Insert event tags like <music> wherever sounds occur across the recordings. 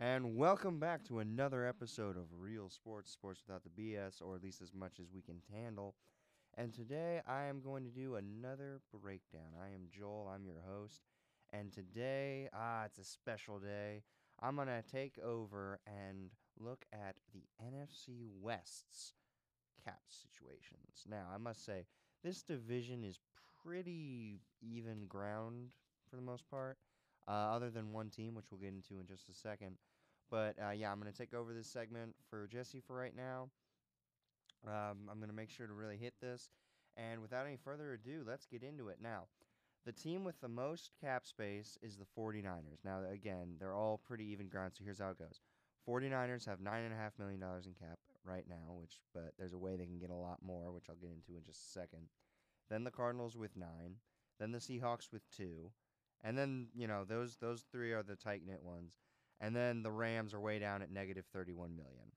And welcome back to another episode of Real Sports, Sports Without the BS, or at least as much as we can handle. And today I am going to do another breakdown. I am Joel, I'm your host. And today, ah, it's a special day. I'm going to take over and look at the NFC West's cap situations. Now, I must say, this division is pretty even ground for the most part, uh, other than one team, which we'll get into in just a second. But uh, yeah, I'm going to take over this segment for Jesse for right now. Um, I'm going to make sure to really hit this. And without any further ado, let's get into it. Now, the team with the most cap space is the 49ers. Now, again, they're all pretty even ground, so here's how it goes 49ers have $9.5 million in cap right now, which, but there's a way they can get a lot more, which I'll get into in just a second. Then the Cardinals with nine. Then the Seahawks with two. And then, you know, those those three are the tight knit ones. And then the Rams are way down at negative 31 million.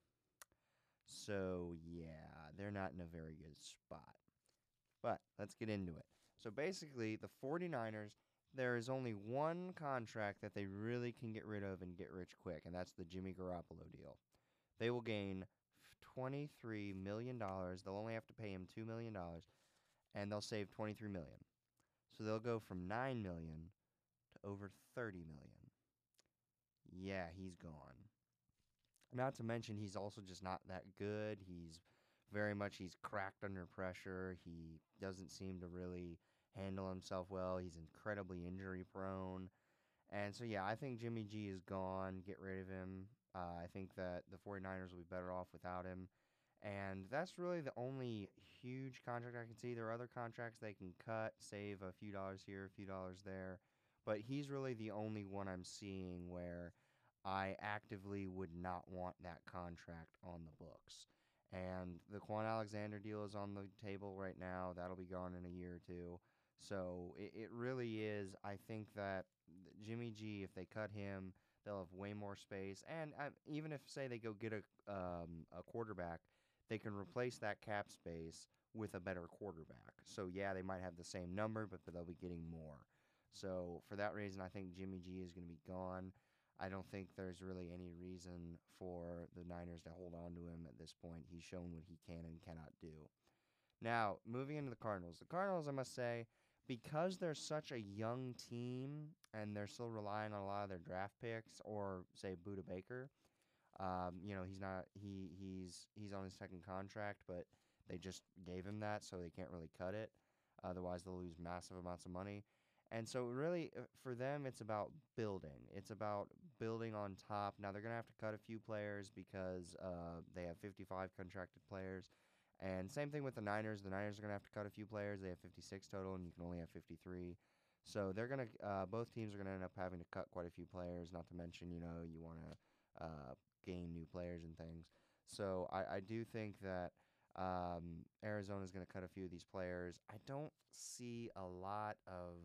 So, yeah, they're not in a very good spot. But let's get into it. So basically, the 49ers, there is only one contract that they really can get rid of and get rich quick, and that's the Jimmy Garoppolo deal. They will gain $23 million. They'll only have to pay him $2 million, and they'll save 23 million. So they'll go from $9 million over 30 million. Yeah, he's gone. Not to mention, he's also just not that good. He's very much he's cracked under pressure. He doesn't seem to really handle himself well. He's incredibly injury prone. And so, yeah, I think Jimmy G is gone. Get rid of him. Uh, I think that the 49ers will be better off without him. And that's really the only huge contract I can see. There are other contracts they can cut, save a few dollars here, a few dollars there. But he's really the only one I'm seeing where I actively would not want that contract on the books. And the Kwon Alexander deal is on the table right now. That'll be gone in a year or two. So it, it really is. I think that Jimmy G, if they cut him, they'll have way more space. And uh, even if, say, they go get a um, a quarterback, they can replace that cap space with a better quarterback. So yeah, they might have the same number, but they'll be getting more. So for that reason, I think Jimmy G is going to be gone. I don't think there's really any reason for the Niners to hold on to him at this point. He's shown what he can and cannot do. Now, moving into the Cardinals. The Cardinals, I must say, because they're such a young team and they're still relying on a lot of their draft picks or say Budda Baker, um, you know, he's not he he's he's on his second contract, but they just gave him that, so they can't really cut it. Otherwise, they'll lose massive amounts of money. And so, really, uh, for them, it's about building. It's about building on top. Now, they're going to have to cut a few players because uh, they have 55 contracted players. And same thing with the Niners. The Niners are going to have to cut a few players. They have 56 total, and you can only have 53. So they're going to, uh, both teams are going to end up having to cut quite a few players. Not to mention, you know, you want to uh, gain new players and things. So I, I do think that um, Arizona is going to cut a few of these players. I don't see a lot of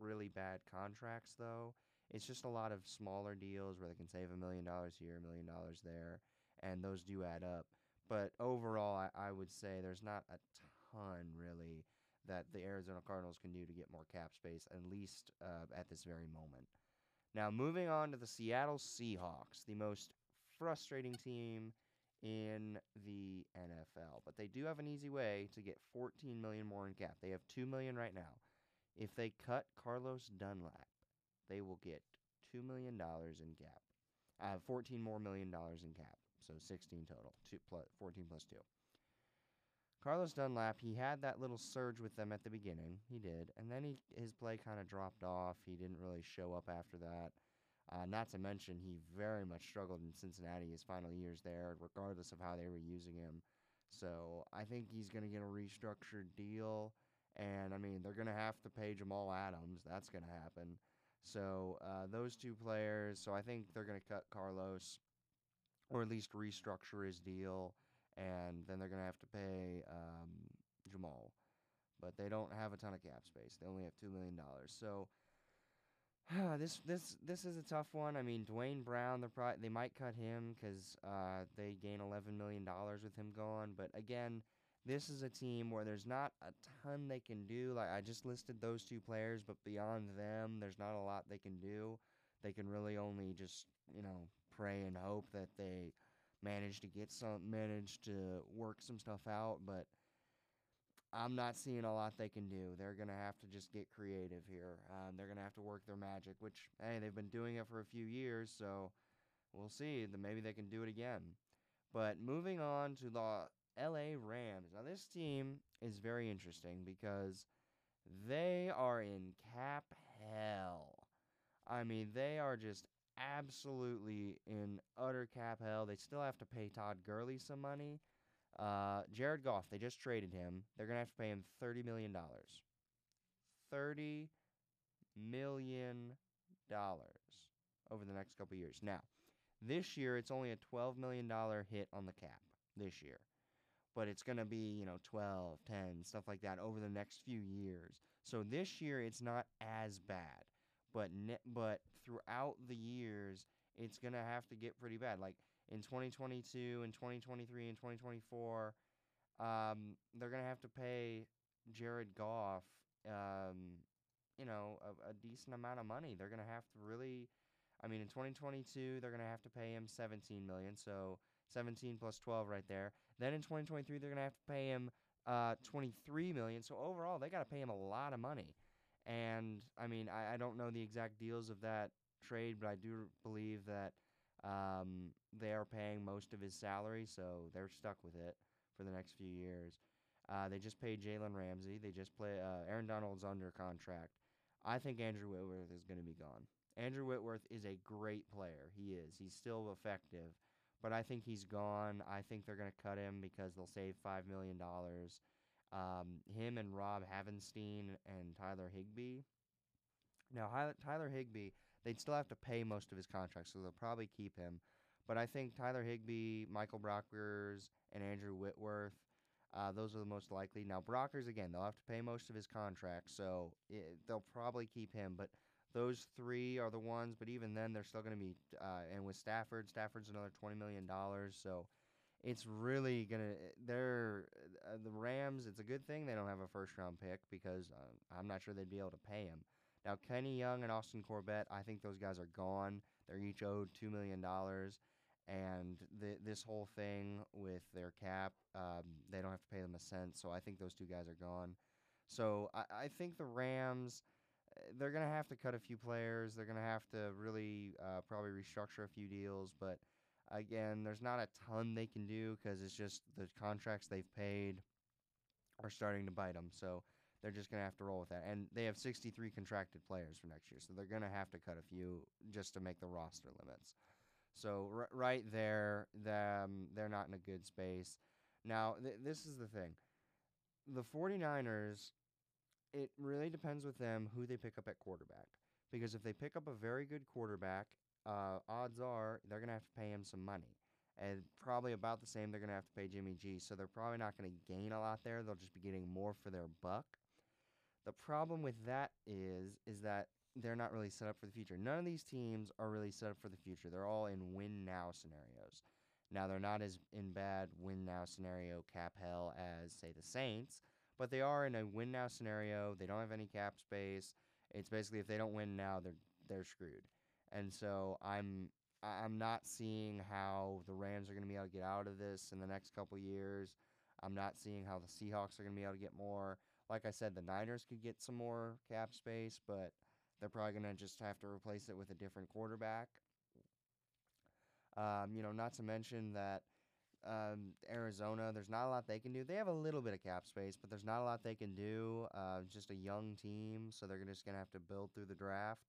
really bad contracts, though. It's just a lot of smaller deals where they can save a million dollars here, a million dollars there, and those do add up. But overall, I, I would say there's not a ton really that the Arizona Cardinals can do to get more cap space, at least uh, at this very moment. Now, moving on to the Seattle Seahawks, the most frustrating team in the NFL, but they do have an easy way to get 14 million more in cap. They have 2 million right now. If they cut Carlos Dunlap, they will get $2 million in cap. Uh, 14 more million dollars in cap. So 16 total. Two plus, 14 plus 2. Carlos Dunlap, he had that little surge with them at the beginning. He did. And then he his play kind of dropped off. He didn't really show up after that. Uh, not to mention, he very much struggled in Cincinnati his final years there, regardless of how they were using him. So I think he's going to get a restructured deal. And I mean, they're going to have to pay Jamal Adams. That's going to happen. So uh, those two players. So I think they're going to cut Carlos, or at least restructure his deal, and then they're going to have to pay um, Jamal. But they don't have a ton of cap space. They only have two million dollars. So <sighs> this this this is a tough one. I mean, Duane Brown, they probably they might cut him because uh, they gain eleven million dollars with him gone. But again, this is a team where there's not a ton they can do. Like I just listed those two players, but beyond them, there's not a lot they can do. They can really only just, you know, pray and hope that they manage to get some, manage to work some stuff out. But I'm not seeing a lot they can do. They're gonna have to just get creative here. Um, they're gonna have to work their magic, which hey, they've been doing it for a few years, so we'll see. Maybe they can do it again. But moving on to the LA Rams. Now this team is very interesting because they are in cap hell. I mean, they are just absolutely in utter cap hell. They still have to pay Todd Gurley some money. Uh, Jared Goff, they just traded him. They're going to have to pay him $30 million. $30 million over the next couple years. Now, this year it's only a $12 million hit on the cap this year. But it's going to be, you know, 12, 10, stuff like that over the next few years. So this year it's not as bad. But ne- but throughout the years it's going to have to get pretty bad. Like in 2022 and 2023 and 2024, um, they're going to have to pay Jared Goff, um, you know, a, a decent amount of money. They're going to have to really, I mean, in 2022, they're going to have to pay him 17 million. So 17 plus 12 right there. Then in 2023, they're going to have to pay him uh, 23 million. So overall, they got to pay him a lot of money. And I mean, I, I don't know the exact deals of that trade, but I do believe that um, they are paying most of his salary, so they're stuck with it for the next few years. Uh, they just paid Jalen Ramsey. They just play uh, Aaron Donald's under contract. I think Andrew Whitworth is going to be gone. Andrew Whitworth is a great player. He is. He's still effective, but I think he's gone. I think they're going to cut him because they'll save five million dollars. Um, him and Rob Havenstein and Tyler Higbee. Now, Tyler Higbee, they'd still have to pay most of his contract, so they'll probably keep him. But I think Tyler Higbee, Michael Brockers, and Andrew Whitworth, uh, those are the most likely. Now, Brockers, again, they'll have to pay most of his contract, so it, they'll probably keep him. But those three are the ones, but even then, they're still going to be. Uh, and with Stafford, Stafford's another $20 million, so it's really to. They're. Uh, the Rams, it's a good thing they don't have a first round pick because uh, I'm not sure they'd be able to pay him. Now, Kenny Young and Austin Corbett, I think those guys are gone. They're each owed $2 million. And th- this whole thing with their cap, um, they don't have to pay them a cent. So I think those two guys are gone. So I, I think the Rams, they're going to have to cut a few players. They're to have to really uh, probably restructure a few deals. But again, there's not a ton they can do because it's just the contracts they've paid are starting to bite them. So they're just going to have to roll with that. And they have 63 contracted players for next year, so they're going to have to cut a few just to make the roster limits. So r- right there, them they're not in a good space. Now, th- this is the thing. The 49ers, it really depends with them who they pick up at quarterback. Because if they pick up a very good quarterback, uh, odds are they're going to have to pay him some money. And probably about the same they're going to have to pay Jimmy G. So they're probably not going to gain a lot there. They'll just be getting more for their buck. The problem with that is is that they're not really set up for the future. None of these teams are really set up for the future. They're all in win now scenarios. Now they're not as in bad win now scenario cap hell as say the Saints, but they are in a win now scenario. They don't have any cap space. It's basically if they don't win now, they're they're screwed. And so I'm I'm not seeing how the Rams are going to be able to get out of this in the next couple years. I'm not seeing how the Seahawks are going to be able to get more. Like I said, the Niners could get some more cap space, but they're probably going to just have to replace it with a different quarterback. Um, you know, not to mention that um, Arizona, there's not a lot they can do. They have a little bit of cap space, but there's not a lot they can do. Uh, just a young team, so they're just going to have to build through the draft.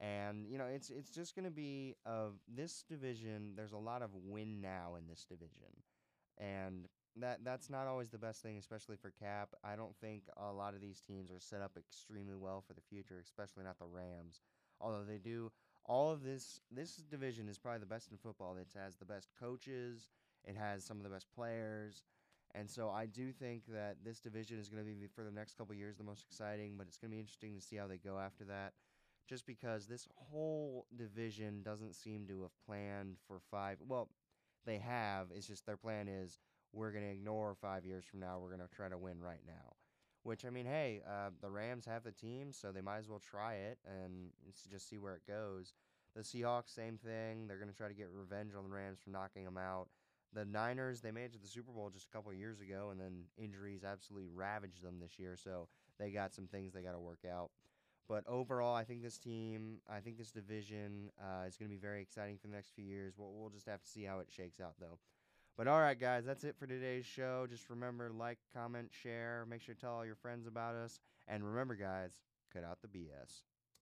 And you know, it's it's just going to be of this division. There's a lot of win now in this division, and that that's not always the best thing, especially for Cap. I don't think a lot of these teams are set up extremely well for the future, especially not the Rams. Although they do all of this, this division is probably the best in football. It has the best coaches, it has some of the best players, and so I do think that this division is going to be for the next couple years the most exciting. But it's going to be interesting to see how they go after that. Just because this whole division doesn't seem to have planned for five. Well, they have. It's just their plan is we're going to ignore five years from now. We're going to try to win right now. Which, I mean, hey, uh, the Rams have the team, so they might as well try it and just see where it goes. The Seahawks, same thing. They're going to try to get revenge on the Rams for knocking them out. The Niners, they made it to the Super Bowl just a couple years ago, and then injuries absolutely ravaged them this year. So they got some things they got to work out. But overall, I think this team, I think this division uh, is going to be very exciting for the next few years. We'll, we'll just have to see how it shakes out, though. But all right, guys, that's it for today's show. Just remember, like, comment, share. Make sure to tell all your friends about us. And remember, guys, cut out the BS.